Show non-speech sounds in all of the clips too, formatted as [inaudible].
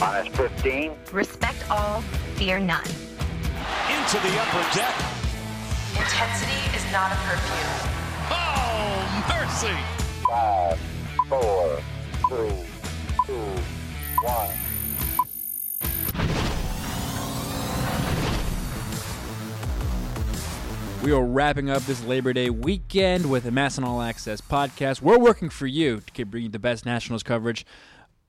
Minus 15. Respect all, fear none. Into the upper deck. Intensity is not a perfume. Oh, mercy. Five, four, three, two, one. We are wrapping up this Labor Day weekend with a MASN All Access podcast. We're working for you to keep bringing you the best Nationals coverage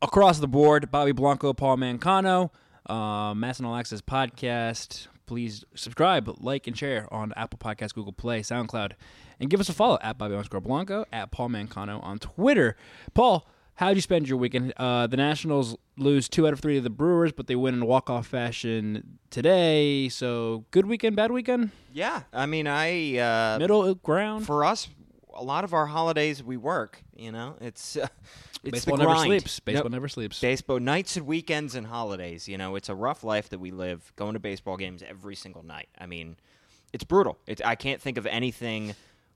across the board. Bobby Blanco, Paul Mancano, uh, MASN All Access podcast. Please subscribe, like, and share on Apple Podcasts, Google Play, SoundCloud, and give us a follow at Bobby underscore Blanco, at Paul Mancano on Twitter. Paul, how'd you spend your weekend? Uh, the Nationals lose two out of three to the Brewers, but they win in walk-off fashion today. So, good weekend, bad weekend? Yeah, I mean, I uh, Middle ground? for us, a lot of our holidays we work. You know, it's uh, it's Baseball the never grind. sleeps. Baseball Yep. never sleeps. Baseball nights and weekends and holidays. You know, it's a rough life that we live. Going to baseball games every single night. I mean, it's brutal. It's I can't think of anything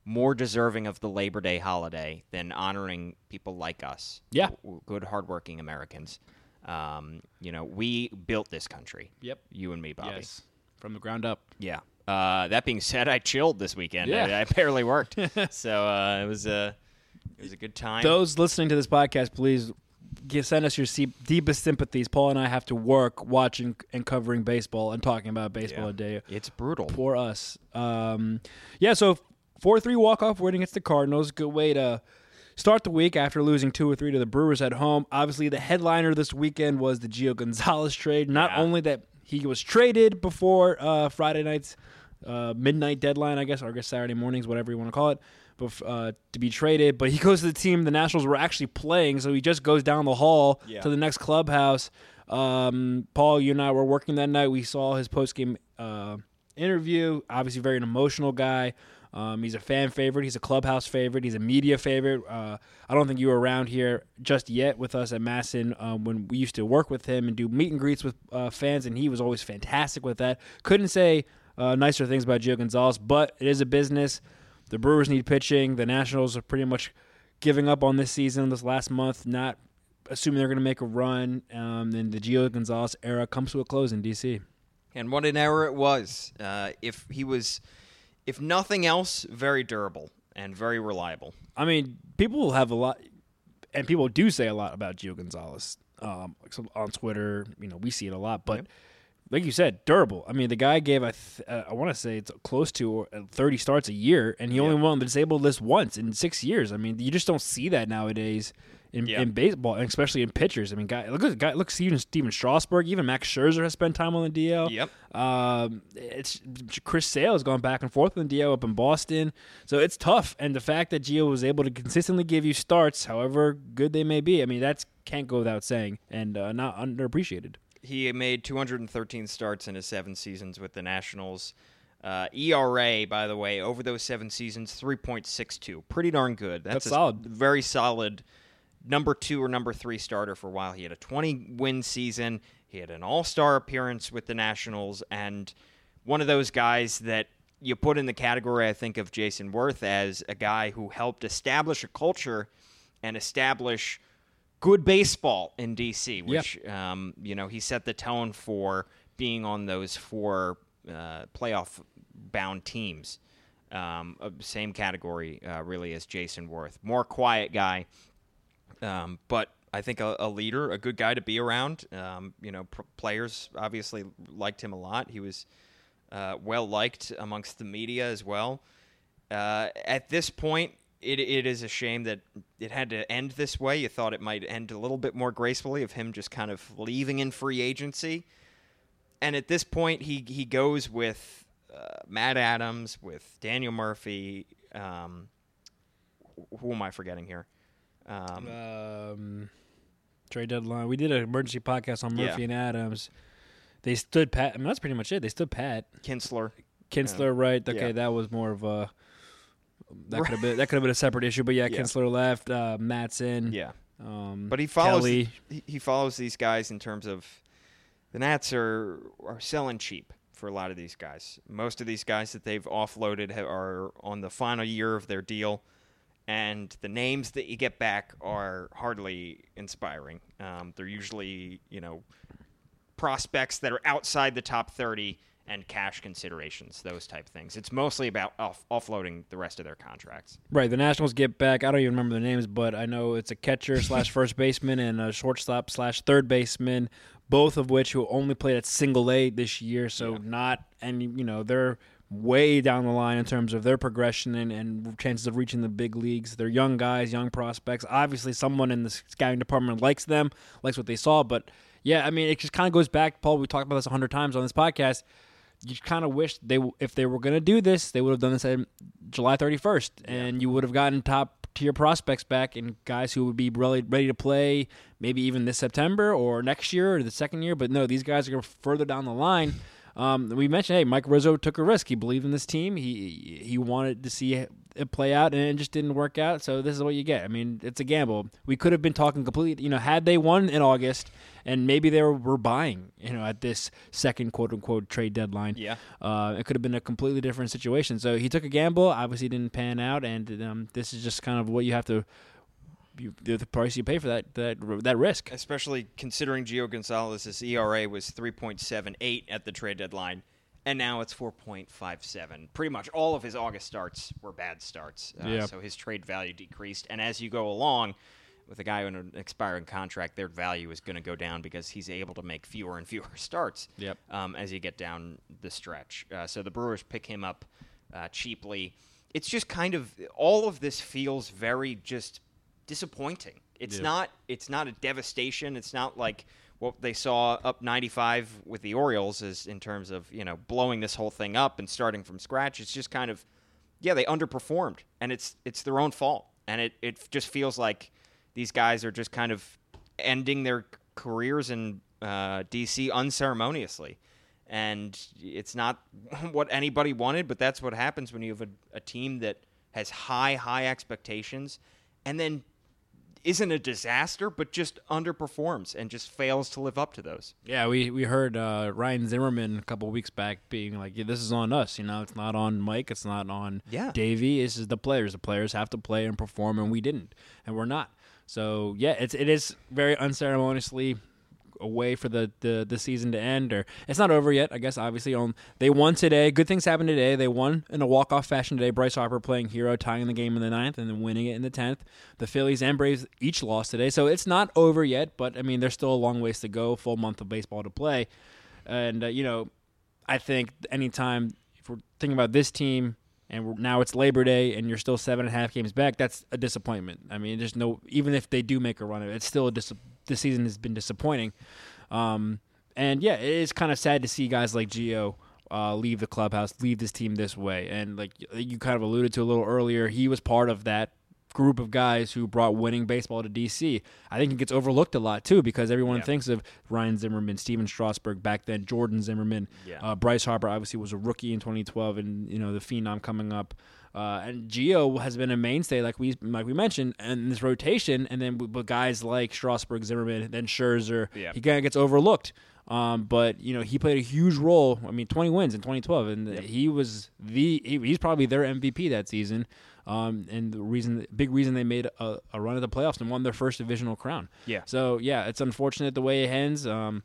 more deserving of the Labor Day holiday than honoring people like us. Yeah. w- good, hardworking Americans. Um, you know, we built this country. Yep. You and me, Bobby. Yes, from the ground up. Yeah. Uh, that being said, I chilled this weekend. Yeah. I, I barely worked, [laughs] so uh, it was a it was a good time. Those listening to this podcast, please give, send us your se- deepest sympathies. Paul and I have to work watching and covering baseball and talking about baseball Yeah. a day. it's brutal. for us. Um, yeah, so four three walk off win against the Cardinals. Good way to start the week after losing two or three to the Brewers at home. Obviously, the headliner this weekend was the Gio Gonzalez trade. Not Yeah. only that he was traded before uh, Friday night's uh, midnight deadline, I guess, or I guess Saturday mornings, whatever you want to call it. But uh, to be traded, but he [laughs] goes to the team the Nationals were actually playing, so he just goes down the hall Yeah. to the next clubhouse. Um, Paul, you and I were working that night. We saw his post game uh, interview. Obviously, very an emotional guy. Um, he's a fan favorite. He's a clubhouse favorite. He's a media favorite. Uh, I don't think you were around here just yet with us at MASN um, when we used to work with him and do meet and greets with uh, fans, and he was always fantastic with that. Couldn't say uh, nicer things about Gio Gonzalez, but it is a business. The Brewers need pitching. The Nationals are pretty much giving up on this season, this last month, not assuming they're going to make a run. Um, and the Gio Gonzalez era comes to a close in D.C. And what an error it was. Uh, if he was, if nothing else, very durable and very reliable. I mean, people have a lot, and people do say a lot about Gio Gonzalez um, on Twitter. You know, we see it a lot, but like you said, durable. I mean, the guy gave I th- uh, I want to say it's close to uh, thirty starts a year, and he only won on the disabled list once in six years. I mean, you just don't see that nowadays. In, Yeah. in baseball, and especially in pitchers, I mean, guy, look guy, look Stephen Stephen Strasburg, even Max Scherzer has spent time on the DL. Yep. Um, it's Chris Sale has gone back and forth on the DL up in Boston, so it's tough. And the fact that Gio was able to consistently give you starts, however good they may be, I mean that's can't go without saying, and uh, not underappreciated. He made 213 starts in his seven seasons with the Nationals. Uh, ERA, by the way, over those seven seasons, 3.62. Pretty darn good. That's, That's a solid. Very solid number two or number three starter for a while. He had a 20 win season. He had an all star appearance with the Nationals, and one of those guys that you put in the category, I think, of Jayson Werth as a guy who helped establish a culture and establish good baseball in DC, which um, you know he set the tone for being on those four uh, playoff bound teams. Um, same category, uh, really, as Jayson Werth. More quiet guy, um, but I think a, a leader, a good guy to be around. Um, you know, pr- players obviously liked him a lot. He was uh, well liked amongst the media as well. Uh, at this point, it, it is a shame that it had to end this way. You thought it might end a little bit more gracefully of him just kind of leaving in free agency. And at this point, he he goes with uh, Matt Adams, with Daniel Murphy. Um, who am I forgetting here? Um, Um, trade deadline. We did an emergency podcast on Murphy Yeah. and Adams. They stood pat. I mean, that's pretty much it. They stood pat. Kintzler. Kintzler, right? Okay, Yeah. that was more of a. That could have been that could have been a separate issue, but yeah, Yeah. Kintzler left. Uh, Matson, Yeah. um, But he follows Kelley. he, he follows these guys in terms of the Nats are are selling cheap for a lot of these guys. Most of these guys that they've offloaded ha- are on the final year of their deal, and the names that you get back are hardly inspiring. Um, they're usually, you know, prospects that are outside the top 30 and cash considerations, those type things. It's mostly about off- offloading the rest of their contracts. Right, the Nationals get back. I don't even remember the names, but I know it's a catcher slash first baseman and a shortstop slash third baseman, both of which who only played at single A this year. So not, and you know they're way down the line in terms of their progression and, and chances of reaching the big leagues. They're young guys, young prospects. Obviously, someone in the scouting department likes them, likes what they saw. But yeah, I mean, it just kind of goes back, Paul. We talked about this a hundred times on this podcast you kind of wish they if they were going to do this, they would have done this on July 31st, and you would have gotten top tier prospects back and guys who would be really ready to play maybe even this September or next year or the second year. But no, these guys are further down the line. Um, we mentioned, hey, Mike Rizzo took a risk. He believed in this team. He he wanted to see it play out, and it just didn't work out. So this is what you get. I mean, it's a gamble. We could have been talking completely. You know, had they won in August, and maybe they were, were buying, you know, at this second quote unquote trade deadline. Yeah. uh, it could have been a completely different situation. So he took a gamble. Obviously, didn't pan out, and um, this is just kind of what you have to. You, the the price you pay for that that that risk. Especially considering Gio Gonzalez's ERA was 3.78 at the trade deadline, and now it's 4.57. Pretty much all of his August starts were bad starts. Uh, Yeah. So his trade value decreased. And as you go along, with a guy on an expiring contract, their value is going to go down because he's able to make fewer and fewer [laughs] starts Yep. um, as you get down the stretch. Uh, so the Brewers pick him up uh, cheaply. It's just kind of all of this feels very just disappointing. It's Yeah. not. It's not a devastation. It's not like what they saw up 95 with the Orioles is in terms of you know blowing this whole thing up and starting from scratch. It's just kind of yeah they underperformed and it's it's their own fault and it it just feels like these guys are just kind of ending their careers in uh, DC unceremoniously. And it's not [laughs] what anybody wanted, but that's what happens when you have a, a team that has high, high expectations and then isn't a disaster, but just underperforms and just fails to live up to those. Yeah, we we heard uh, Ryan Zimmerman a couple weeks back being like, yeah, "This is on us. You know, it's not on Mike. It's not on Yeah. Davey. This is the players. The players have to play and perform, and we didn't, and we're not. So yeah, it's it is very unceremoniously a way for the, the, the season to end or it's not over yet i guess obviously on they won today. Good things happened today. They won in a walk-off fashion today. Bryce harper playing hero tying the game in the ninth and then winning it in the 10th the phillies and braves each lost today. So it's not over yet but i mean there's still a long ways to go full month of baseball to play. And uh, you know i think anytime if we're thinking about this team and now it's Labor Day, and you're still seven and a half games back. That's a disappointment. I mean, there's no even if they do make a run it's still a dis- this season has been disappointing. Um, and yeah, it is kind of sad to see guys like Gio uh, leave the clubhouse, leave this team this way. And like you kind of alluded to a little earlier, he was part of that group of guys who brought winning baseball to DC. I think it gets overlooked a lot too because everyone Yeah. thinks of Ryan Zimmerman, Stephen Strasburg back then, Jordan Zimmermann, Yeah. uh, Bryce Harper obviously was a rookie in 2012, and you know the phenom coming up. Uh, and Gio has been a mainstay, like we like we mentioned, in this rotation. And then with with guys like Strasburg, Zimmerman, then Scherzer, Yeah. he kind of gets overlooked. Um, but you know he played a huge role. I mean, 20 wins in 2012, and he was the he, he's probably their MVP that season. Um, and the reason, big reason they made a, a run at the playoffs and won their first divisional crown. Yeah. So yeah, it's unfortunate the way it ends. Um,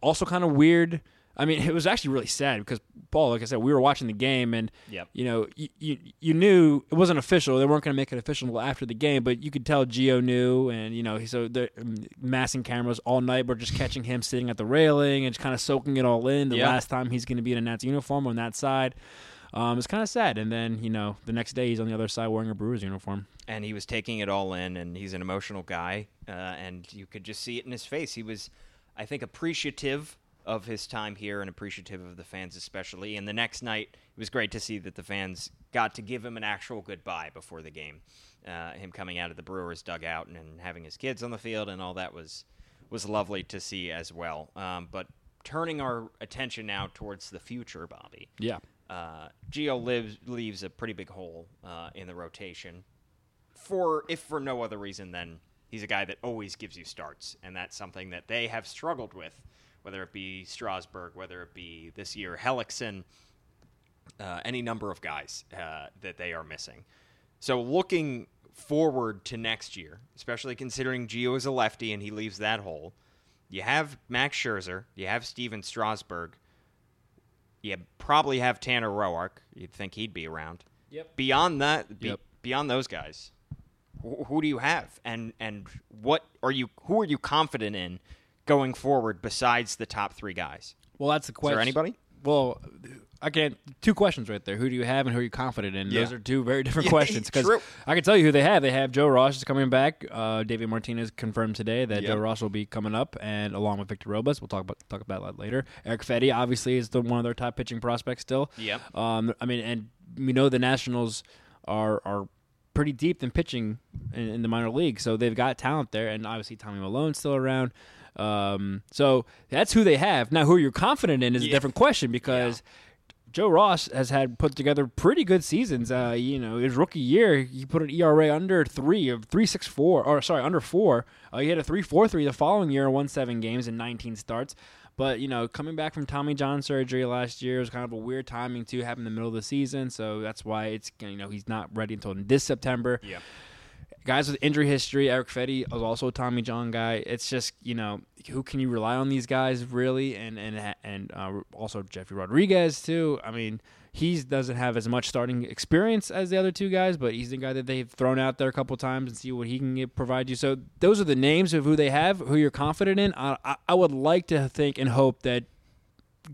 also kind of weird. I mean, [laughs] it was actually really sad because Paul, like I said, we were watching the game, and Yep. you know, you, you you knew it wasn't official. They weren't going to make it official until after the game, but you could tell Gio knew, and you know, so the um, MASN cameras all night were just catching him sitting at the railing and just kind of soaking it all in. The Yeah. last time he's going to be in a Nats uniform on that side. Um, it's kind of sad, and then you know the next day he's on the other side wearing a Brewers uniform. and he was taking it all in and he's an emotional guy uh, and you could just see it in his face. He was i think appreciative of his time here and appreciative of the fans especially. And the next night it was great to see that the fans got to give him an actual goodbye before the game. Uh, him coming out of the brewers dugout and, and having his kids on the field and all that was was lovely to see as well. Um, but turning our attention now towards the future bobby. Yeah. Uh, lives leaves a pretty big hole uh, in the rotation. For if for no other reason than he's a guy that always gives you starts, and that's something that they have struggled with, whether it be Strasburg, whether it be this year Hellickson, uh, any number of guys uh, that they are missing. So looking forward to next year, especially considering Gio is a lefty and he leaves that hole. You have Max Scherzer, you have Stephen Strasburg, you probably have Tanner Roark. You'd think he'd be around. Yep. Beyond that, be, Yep. beyond those guys, wh- who do you have, and and what are you? Who are you confident in going forward besides the top three guys? Well, that's the question. there anybody? Well, I can't. two questions right there. Who do you have and who are you confident in? Those are two very [laughs] different Yeah, questions. Because. I can tell you who they have. They have Joe Ross is coming back. Uh, David Martinez confirmed today that Yep. Joe Ross will be coming up, and along with Victor Robles, we'll talk about talk about that later. Erick Fedde obviously is the one of their top pitching prospects still. Yep. Um, I mean, and we know the Nationals are are pretty deep in pitching in, in the minor league, so they've got talent there, and obviously Tommy Milone's still around. Um, so that's who they have. Now, who you're confident in is a different question because Joe Ross has had put together pretty good seasons. Uh, you know, his rookie year, he put an ERA under three of three six four, or sorry, under four. Uh, he had a three four three the following year, won seven games in nineteen starts. But you know, coming back from Tommy John surgery last year was kind of a weird timing too, happened in the middle of the season. So that's why it's you know he's not ready until this September Yeah. Guys with injury history. Erick Fedde is also a Tommy John guy. It's just you know who can you rely on these guys really, and and and uh, also Jefry Rodriguez too. I mean he doesn't have as much starting experience as the other two guys, but he's the guy that they've thrown out there a couple times and see what he can get, provide you. So those are the names of who they have, who you're confident in. I, I, I would like to think and hope that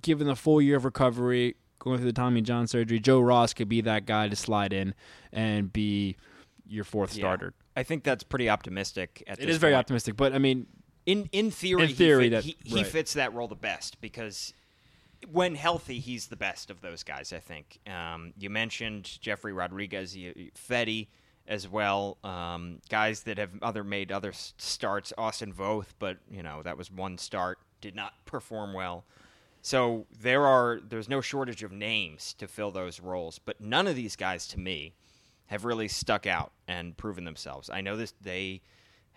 given the full year of recovery, going through the Tommy John surgery, Joe Ross could be that guy to slide in and be your fourth Yeah. starter. I think that's pretty optimistic. At It is very point. optimistic, but I mean, In in theory, In theory, he, that- he, he right. fits that role the best because when healthy, he's the best of those guys. I think. Um, you mentioned Jefry Rodriguez, Fedde as well. Um, guys that have other made other starts. Austin Voth, but you know that was one start, did not perform well. So there are there's no shortage of names to fill those roles, but none of these guys to me have really stuck out and proven themselves. I know this they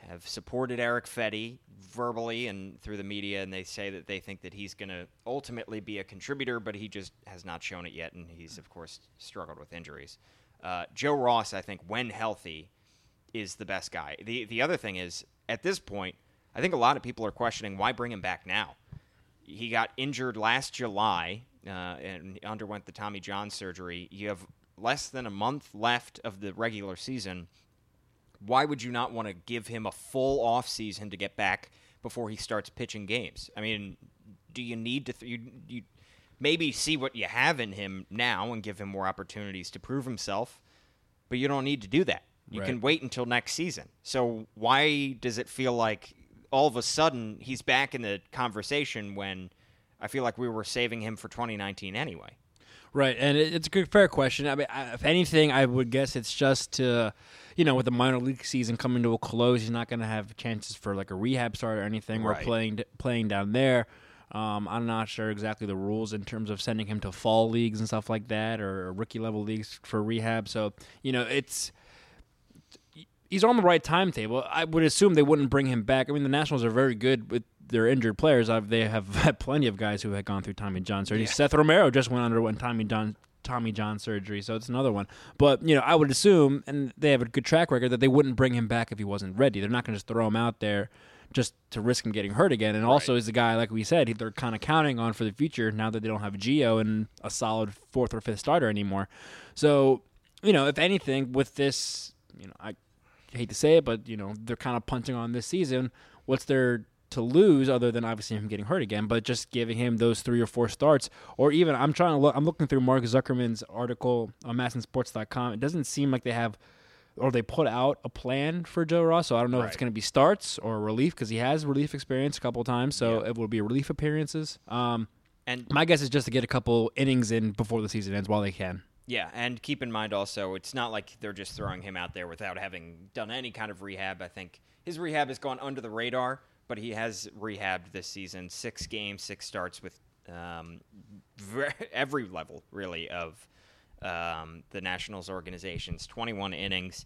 have supported Erick Fedde verbally and through the media, and they say that they think that he's going to ultimately be a contributor, but he just has not shown it yet, and he's of course struggled with injuries. Uh, Joe Ross, I think, when healthy, is the best guy. the The other thing is, at this point, I think a lot of people are questioning why bring him back now. He got injured last July uh, and underwent the Tommy John surgery. You have less than a month left of the regular season why would you not want to give him a full off season to get back before he starts pitching games? I mean, do you need to th- you, you maybe see what you have in him now and give him more opportunities to prove himself, but you don't need to do that. You Right. can wait until next season. So why does it feel like all of a sudden he's back in the conversation when I feel like we were saving him for 2019 anyway? Right, and it, it's a good, fair question. I mean, I, if anything, I would guess it's just to, you know, with the minor league season coming to a close, he's not going to have chances for like a rehab start or anything, or Right. playing playing down there. Um, I'm not sure exactly the rules in terms of sending him to fall leagues and stuff like that, or rookie level leagues for rehab. So you know, it's he's on the right timetable. I would assume they wouldn't bring him back. I mean, the Nationals are very good with their injured players. I've, they have [laughs] had plenty of guys who had gone through Tommy John surgery. Seth Romero just went underwent Tommy John Tommy John surgery, so it's another one. But you know, I would assume, and they have a good track record, that they wouldn't bring him back if he wasn't ready. They're not going to just throw him out there just to risk him getting hurt again. And also, he's a guy like we said, they're kind of counting on for the future now that they don't have Gio and a solid fourth or fifth starter anymore. So you know, if anything, with this, you know, I hate to say it, but you know they're kind of punting on this season. What's there to lose other than obviously him getting hurt again? But just giving him those three or four starts, or even I'm trying to look. I'm looking through Mark Zuckerman's article on MASNsports.com. It doesn't seem like they have. Or they put out a plan for Joe Ross, so I don't know if it's going to be starts or relief because he has relief experience a couple times, so Yeah. it will be relief appearances. Um, And my guess is just to get a couple innings in before the season ends while they can. Yeah, and keep in mind also, it's not like they're just throwing him out there without having done any kind of rehab. I think his rehab has gone under the radar, but he has rehabbed this season. Six games, six starts with um, ver- [laughs] every level, really, of um, the Nationals organizations. 21 innings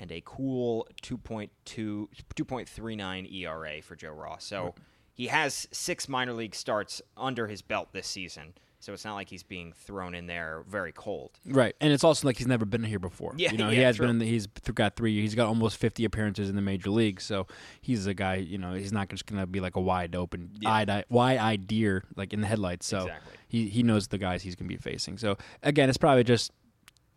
and a cool 2.2, 2.39 ERA for Joe Ross. So he has six minor league starts under his belt this season. So it's not like he's being thrown in there very cold. Right, and it's also like he's never been here before. Yeah, you know, he has true. been. In the, he's got three. He's got almost fifty appearances in the major leagues. So he's a guy. You know, he's not just gonna be like a wide open, Yeah. eyed, wide-eyed deer like in the headlights. So Exactly. he he knows the guys he's gonna be facing. So again, it's probably just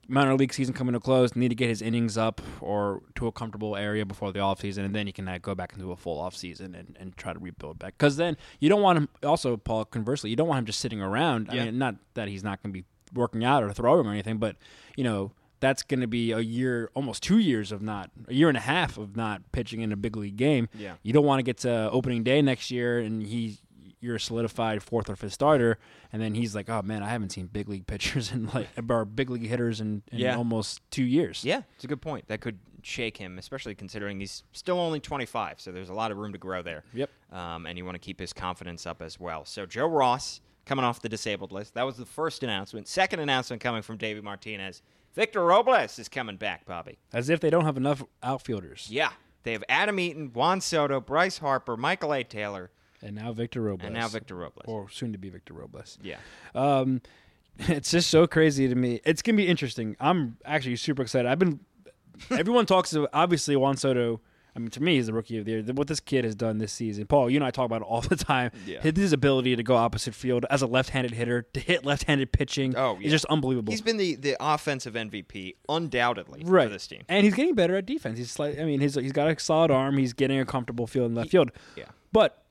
minor league season coming to close. Need to get his innings up or to a comfortable area before the offseason, and then you can uh, go back into a full offseason and, and try to rebuild back. Because then you don't want him. Also, Paul, conversely, you don't want him just sitting around. Yeah. I mean, not that he's not going to be working out or throwing or anything, but you know. That's going to be a year, almost two years of not, a year and a half of not pitching in a big league game. Yeah. You don't want to get to opening day next year and he, you're a solidified fourth or fifth starter, and then he's like, "Oh man, I haven't seen big league [laughs] pitchers and like or big league hitters in, in Yeah. almost two years." Yeah, it's a good point. That could shake him, especially considering he's still only 25, so there's a lot of room to grow there. Yep. Um, and you want to keep his confidence up as well. So Joe Ross coming off the disabled list. That was the first announcement. Second announcement coming from David Martinez. Victor Robles is coming back, Bobby. As if they don't have enough outfielders. Yeah. They have Adam Eaton, Juan Soto, Bryce Harper, Michael A. Taylor, And now Victor Robles. and now Victor Robles. or soon to be Victor Robles. yeah. Um, [laughs] it's just so crazy to me. It's gonna be interesting. I'm actually super excited. I've been. Everyone [laughs] talks about obviously Juan Soto. I mean, to me, he's the rookie of the year. What this kid has done this season, Paul, you and I talk about it all the time. Yeah. His ability to go opposite field as a left-handed hitter, to hit left-handed pitching, Oh, yeah. is just unbelievable. He's been the, the offensive MVP, undoubtedly, right for this team. and he's getting better at defense. He's slight, I mean, he's he's got a solid arm. He's getting a comfortable field in left field. Yeah. But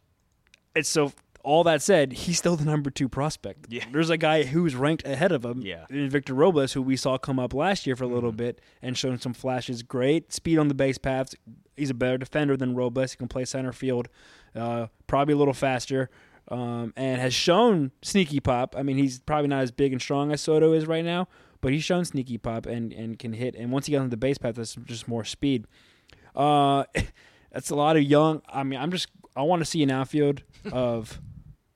it's so. All that said, he's still the number two prospect. Yeah. There's a guy who's ranked ahead of him. Yeah. Victor Robles, who we saw come up last year for a little Mm-hmm. bit and shown some flashes. Great speed on the base paths. He's a better defender than Robles. He can play center field, uh, probably a little faster, um, and has shown sneaky pop. I mean, he's probably not as big and strong as Soto is right now, but he's shown sneaky pop and, and can hit. And once he gets on the base path, that's just more speed. Uh, [laughs] that's a lot of young. I mean, I'm just I want to see an outfield of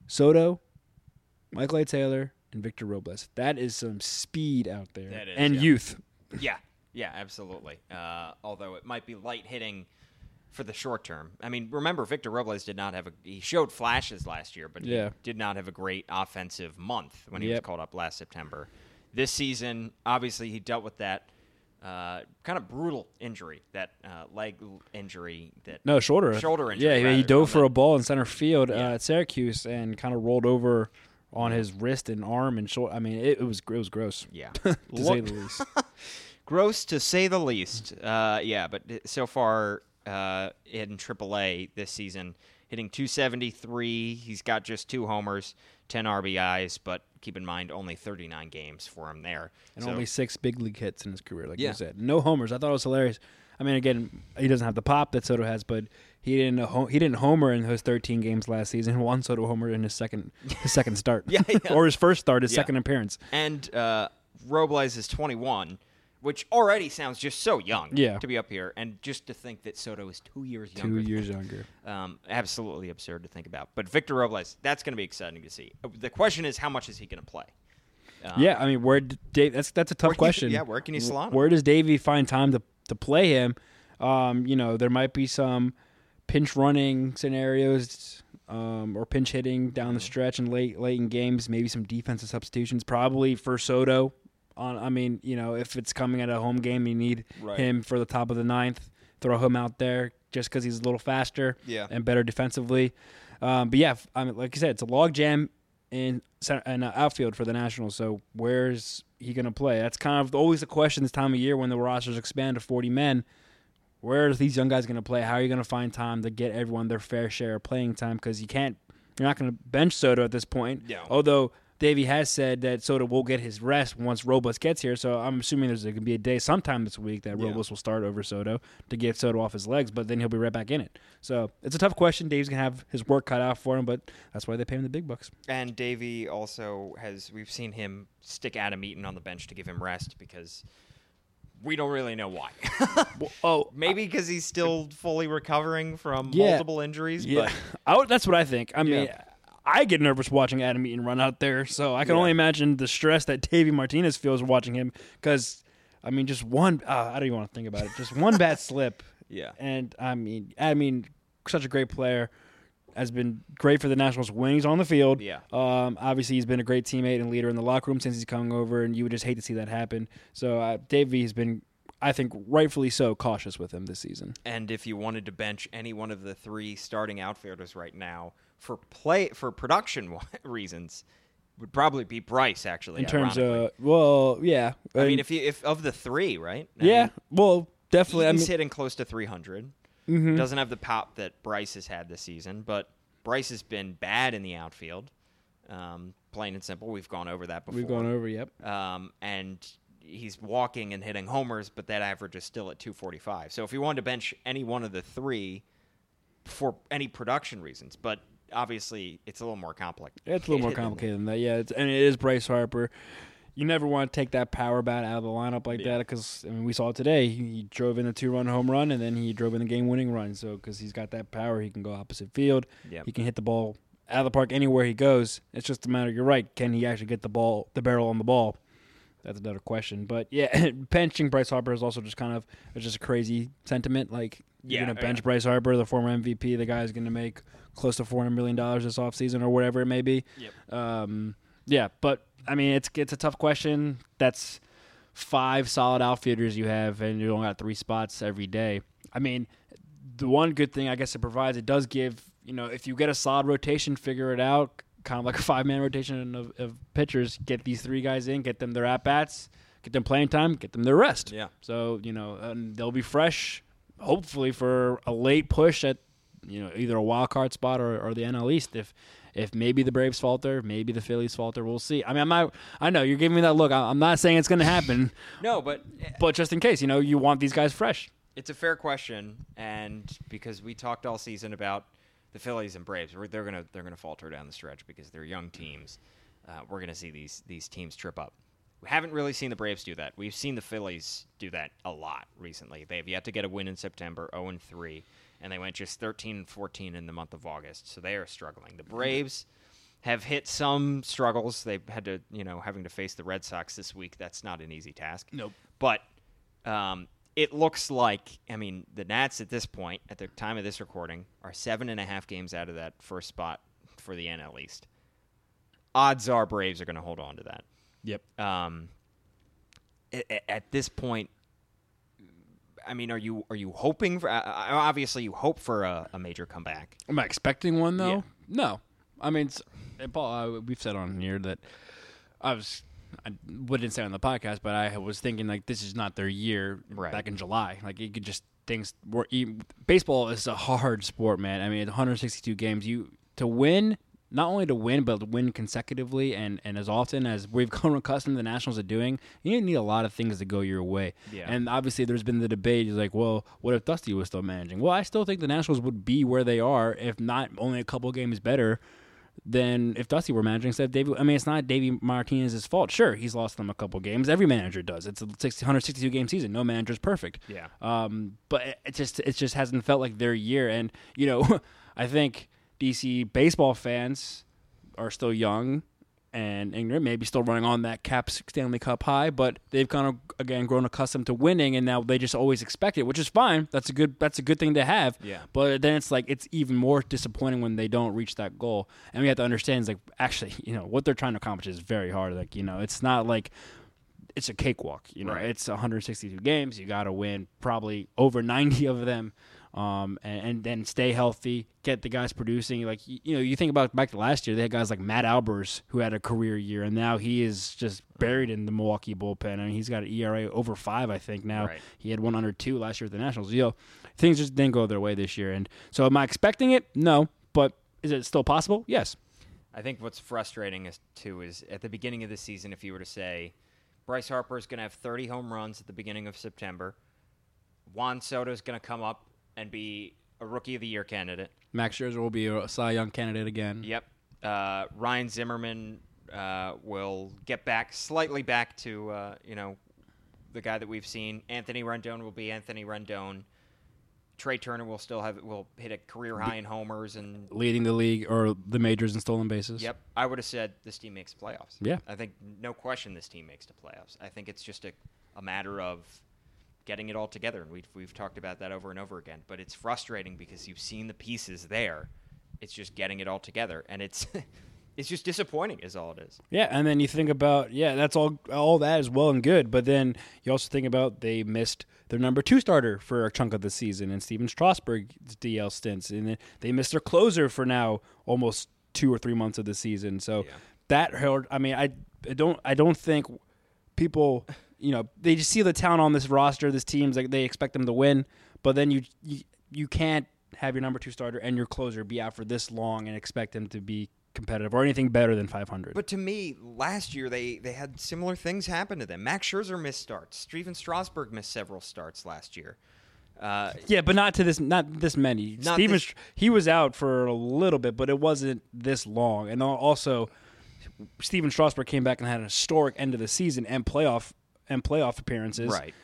Soto, Michael A. Taylor, and Victor Robles. That is some speed out there That is, and yeah. youth. Yeah, yeah, absolutely. Uh, although it might be light hitting for the short term. I mean, remember Victor Robles did not have a he showed flashes last year, but Yeah. he did not have a great offensive month when he was called up last September. This season, obviously, he dealt with that uh, kind of brutal injury, that uh, leg injury that No shoulder. Shoulder injury, Yeah, he- he dove for the- a ball in center field Yeah. uh, at Syracuse and kind of rolled over on his wrist and arm and shoulder. I mean, it, it was it was gross. Yeah. [laughs] to say the least. [laughs] Gross to say the least. Uh, yeah, but so far uh, in AAA this season, hitting 273. He's got just two homers, 10 RBIs, but keep in mind only 39 games for him there. and So- only six big league hits in his career, like Yeah. you said. No homers. I thought it was hilarious. I mean, again, he doesn't have the pop that Soto has, but he didn't ho- he didn't homer in those 13 games last season. [laughs] Juan Soto homer in his second his second start, [laughs] Yeah, yeah. [laughs] or his first start, his Yeah. second appearance. and uh, Robles is 21, which already sounds just so young Yeah. to be up here. And just to think that Soto is two years younger. Two years younger. Um, absolutely absurd to think about. But Victor Robles, that's going to be exciting to see. The question is, how much is he going to play? Um, Yeah, I mean, where Dave? That's that's a tough question. yeah, where can you slot him? Where does Davey find time to to play him? Um, you know, there might be some pinch running scenarios um, or pinch hitting down Mm-hmm. the stretch and late late in games. Maybe some defensive substitutions. Probably for Soto. On, I mean, you know, if it's coming at a home game, you need Right. him for the top of the ninth. Throw him out there just because he's a little faster Yeah. and better defensively. Um, but yeah, I mean, like I said, it's a log jam in center, in uh, outfield for the Nationals. So where's he going to play? That's kind of always the question this time of year when the rosters expand to 40 men. Where are these young guys going to play? How are you going to find time to get everyone their fair share of playing time? Because you can't, you're not going to bench Soto at this point. No. Although Davey has said that Soto will get his rest once Robles gets here. So I'm assuming there's going to be a day sometime this week that Yeah. Robles will start over Soto to get Soto off his legs, but then he'll be right back in it. So it's a tough question. Dave's going to have his work cut out for him, but that's why they pay him the big bucks. And Davey also has, we've seen him stick Adam Eaton on the bench to give him rest because we don't really know why. [laughs] Oh, Maybe because he's still fully recovering from Yeah. multiple injuries. yeah. But I that's what I think. I mean, Yeah. I get nervous watching Adam Eaton run out there, so I can Yeah. only imagine the stress that Davey Martinez feels watching him because, I mean, just one, uh, I don't even want to think about it. Just one bad [laughs] slip. Yeah. And I mean, I mean, such a great player. has been great for the Nationals when he's on the field. Yeah. Um, obviously, he's been a great teammate and leader in the locker room since he's coming over, and you would just hate to see that happen. So uh, Davey has been, I think, rightfully so, cautious with him this season. And if you wanted to bench any one of the three starting outfielders right now for play for production [laughs] reasons, would probably be Bryce. Actually, In terms ironically. of, well, yeah. I mean, And- if you if of the three, right? I yeah, mean, well, definitely. I he's mean, Mm-hmm. hitting close to 300. Doesn't have the pop that Bryce has had this season, but Bryce has been bad in the outfield. Um, plain and simple. We've gone over that before. we've gone over. Yep. Um, and he's walking and hitting homers, but that average is still at 245. So if you wanted to bench any one of the three for any production reasons, but obviously it's a little more complicated. It's a little more complicated than that. Yeah, it's, and it is Bryce Harper. You never want to take that power bat out of the lineup like that because I mean we saw it today. He, he drove in a two-run home run and then he drove in the game-winning run. So because he's got that power, he can go opposite field. Yep. He can hit the ball out of the park anywhere he goes. It's just a matter. You're right. Can he actually get the ball, the barrel on the ball? That's another question. But yeah, [laughs] benching Bryce Harper is also just kind of it's just a crazy sentiment. Like you're Yeah, gonna bench yeah. Bryce Harper, the former MVP, the guy's gonna make close to four hundred million dollars this offseason or whatever it may be. Yep. Um, yeah, but I mean, it's it's a tough question. That's five solid outfielders you have, and you only got three spots every day. I mean, the one good thing I guess it provides, it does give you know, if you get a solid rotation, figure it out, kind of like a [laughs] five man rotation of, of pitchers. Get these three guys in, get them their at bats, get them playing time, get them their rest. Yeah. So you know, they'll be fresh, hopefully for a late push at you know either a wild card spot or, or the NL East. If if maybe the Braves falter, maybe the Phillies falter, we'll see. I mean, I'm not. I know you're giving me that look. I'm not saying it's going to happen, [laughs] No, but but just in case, you know, you want these guys fresh. it's a fair question, and because we talked all season about the Phillies and Braves, they're gonna they're gonna falter down the stretch because they're young teams. Uh, we're gonna see these these teams trip up. We haven't really seen the Braves do that. We've seen the Phillies do that a lot recently. They have yet to get a win in September, 0 and 3, and they went just 13 and 14 in the month of August. So they are struggling. The Braves have hit some struggles. They've had to, you know, having to face the Red Sox this week. That's not an easy task. Nope. But um, it looks like, I mean, the Nats at this point, at the time of this recording, are seven and a half games out of that first spot for the NL East. Odds are Braves are going to hold on to that. Yep. Um, a- a- at this point, I mean, are you are you hoping for? Uh, obviously, you hope for a, a major comeback. Am I expecting one though? Yeah. No. I mean, and Paul, uh, we've said on here that I was. I wouldn't say on the podcast, but I was thinking like this is not their year Right. back in July. Like you could just things were e- baseball is a hard sport, man. I mean, 162 games. You to win, not only to win, but to win consecutively and and as often as we've [laughs] grown accustomed the Nationals are doing. You need a lot of things to go your way. Yeah. And obviously, there's been the debate. Like, well, what if Dusty was still managing? Well, I still think the Nationals would be where they are if not only a couple games better than if Dusty were managing instead David. I mean, it's not Davey Martinez's fault. Sure, he's lost them a couple games. Every manager does. It's a 60, 162 game season. No manager's perfect. Yeah. Um, but it- it just it just hasn't felt like their year. And you know, [laughs] I think DC baseball fans are still young and ignorant, maybe still running on that Cap Stanley Cup high, but they've kind of again grown accustomed to winning, and now they just always expect it, which is fine. That's a good that's a good thing to have. Yeah. But then it's like it's even more disappointing when they don't reach that goal, and we have to understand it's like actually, [laughs] you know, what they're trying to accomplish is very hard. Like you know, it's not like it's a cakewalk. You know, Right. it's 162 games. You got to win probably over 90 of them, um, and, and then stay healthy. Get the guys producing. Like you, you know, you think about back to last year, they had guys like Matt Albers who had a career year, and now he is just buried in the Milwaukee bullpen. I mean, he's got an ERA over five, I think. Now Right. he had one under two last year at the Nationals. You know, things just didn't go their way this year, and so am I expecting it? No, but is it still possible? Yes. I think what's frustrating is too is at the beginning of the season, if you were to say Bryce Harper is going to have 30 home runs at the beginning of September, Juan Soto is going to come up and be a Rookie of the Year candidate. Max Scherzer will be a Cy Young candidate again. Yep. Uh, Ryan Zimmerman uh, will get back slightly back to uh, you know the guy that we've seen. Anthony Rendon will be Anthony Rendon. Trea Turner will still have will hit a career high in homers and Leading the league or the majors in stolen bases. Yep, I would have said this team makes the playoffs. Yeah. I think no question this team makes the playoffs. I think it's just a, a matter of getting it all together, and we've we've talked about that over and over again. But it's frustrating because you've seen the pieces there, It's just getting it all together, and it's [laughs] it's just disappointing, is all it is. Yeah, and then you think about yeah, that's all all that is well and good, but then you also think about they missed their number two starter for a chunk of the season, and Stephen Strasburg's DL stints, and then they missed their closer for now almost two or three months of the season. So Yeah. that hurt. I mean, I, I don't I don't think people you know they just see the talent on this roster, this team's like they expect them to win, but then you you, you can't have your number two starter and your closer be out for this long and expect them to be competitive or anything better than 500. But to me, last year they, they had similar things happen to them. Max Scherzer missed starts. Stephen Strasburg missed several starts last year. Uh, Yeah, but not to this, not this many. Not Stephen, this- he was out for a little bit, but it wasn't this long. And also, Stephen Strasburg came back and had an historic end of the season and playoff and playoff appearances. right.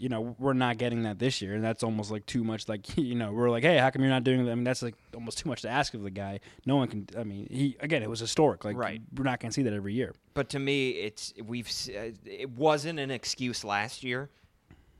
You know, we're not getting that this year, and that's almost like too much. Like, [laughs] you know, we're like, hey, how come you're not doing that? I mean, that's like almost too much to ask of the guy. No one can. I mean, he again, it was historic. Like, Right. we're not going to see that every year. But to me, it's we've uh, it wasn't an excuse last year,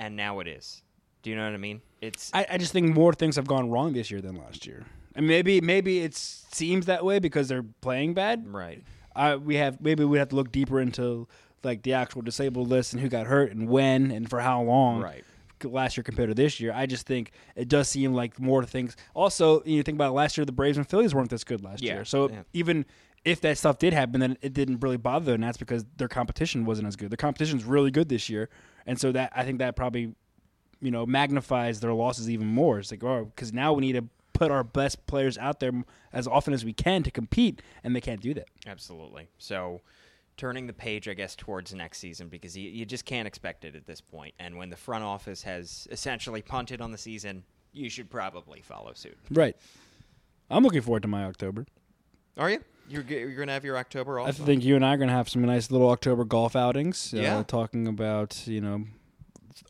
and now it is. Do you know what I mean? It's I, I just think more things have gone wrong this year than last year. And maybe maybe it seems that way because they're playing bad. right. uh, we have maybe we have to look deeper into like the actual disabled list and who got hurt and when and for how long. Right. Last year compared to this year, I just think it does seem like more things. Also, you think about last year, the Braves and Phillies weren't this good last Yeah, year. So yeah. even if that stuff did happen, then it didn't really bother them. And that's because their competition wasn't as good. Their competition's really good this year, and so that I think that probably you know magnifies their losses even more. It's like oh, because now we need to put our best players out there as often as we can to compete, and they can't do that. Absolutely. So, turning the page, I guess, towards next season because you, you just can't expect it at this point. And when the front office has essentially punted on the season, you should probably follow suit. Right. I'm looking forward to my October. Are you? You're, g- you're going to have your October I think you and I are going to have some nice little October golf outings. Uh, Yeah. Talking about, you know,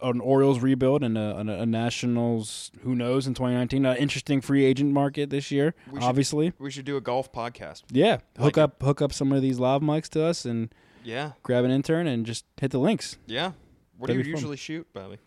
an Orioles rebuild and a, a, a Nationals, who knows, in 2019. An interesting free agent market this year, We should- obviously. we should do a golf podcast. Yeah. Like Hook it. up hook up some of these live mics to us and Yeah. grab an intern and just hit the links. Yeah. What That'd do you usually shoot, Bobby?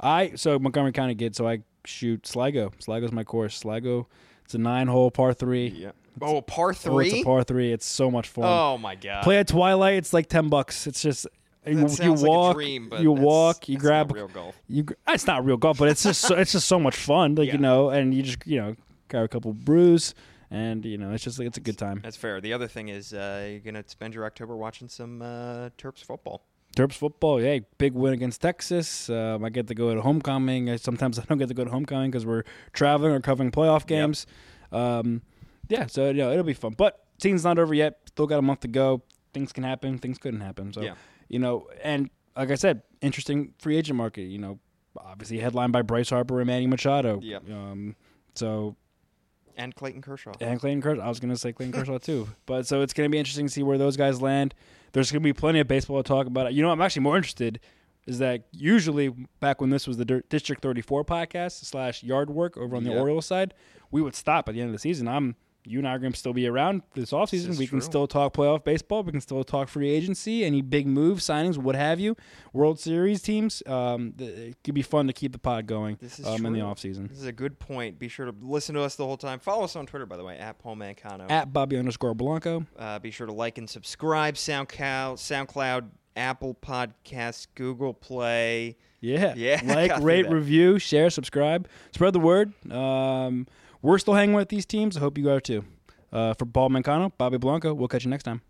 I so Montgomery County kid, so I shoot Sligo. Sligo's my course. Sligo, it's a nine hole par three. Yeah, Oh, a par Oh, three? it's a par three. It's so much fun. Oh, my God. Play at Twilight. It's like ten bucks. It's just you, you sounds like a walk, dream, you walk, you grab. real golf. You it's not real golf, but it's just so, it's just so much fun. Like Yeah. you know, and you just you know grab a couple brews, and you know it's just like it's a good time. That's fair. The other thing is uh, you're going to spend your October watching some uh, Terps football. Terps football, yeah, big win against Texas. Um, I get to go to homecoming. Sometimes [laughs] I don't get to go to homecoming because we're traveling or covering playoff games. Um, yeah, so you know, it'll be fun. But season's not over yet. Still got a month to go. Things can happen. Things couldn't happen. So Yeah. You know, and like I said, interesting free agent market. You know, obviously headlined by Bryce Harper and Manny Machado. Yep. Um, so And Clayton Kershaw. and Clayton Kershaw. I was going to say Clayton Kershaw too. [laughs] But so it's going to be interesting to see where those guys land. There's going to be plenty of baseball to talk about. You know, I'm actually more interested is that usually back when this was the District 34 podcast slash yard work over on the Yeah. Orioles side, we would stop at the end of the season. I'm you and I are going to still be around this offseason. is We can true. still talk playoff baseball. We can still talk free agency, any big moves, signings, what have you. World Series teams. Um, it could be fun to keep the pod going This is um, in the true. offseason. This is a good point. Be sure to listen to us the whole time. Follow us on Twitter, by the way, at Paul Mancano. At Bobby underscore Blanco. Uh, be sure to like and subscribe. SoundCloud, SoundCloud, Apple Podcasts, Google Play. Yeah. Yeah, [laughs] Like, rate, that. review, share, subscribe. Spread the word. Um, we're still hanging with these teams. I hope you are too. Uh, for Paul Mancano, Bobby Blanco, we'll catch you next time.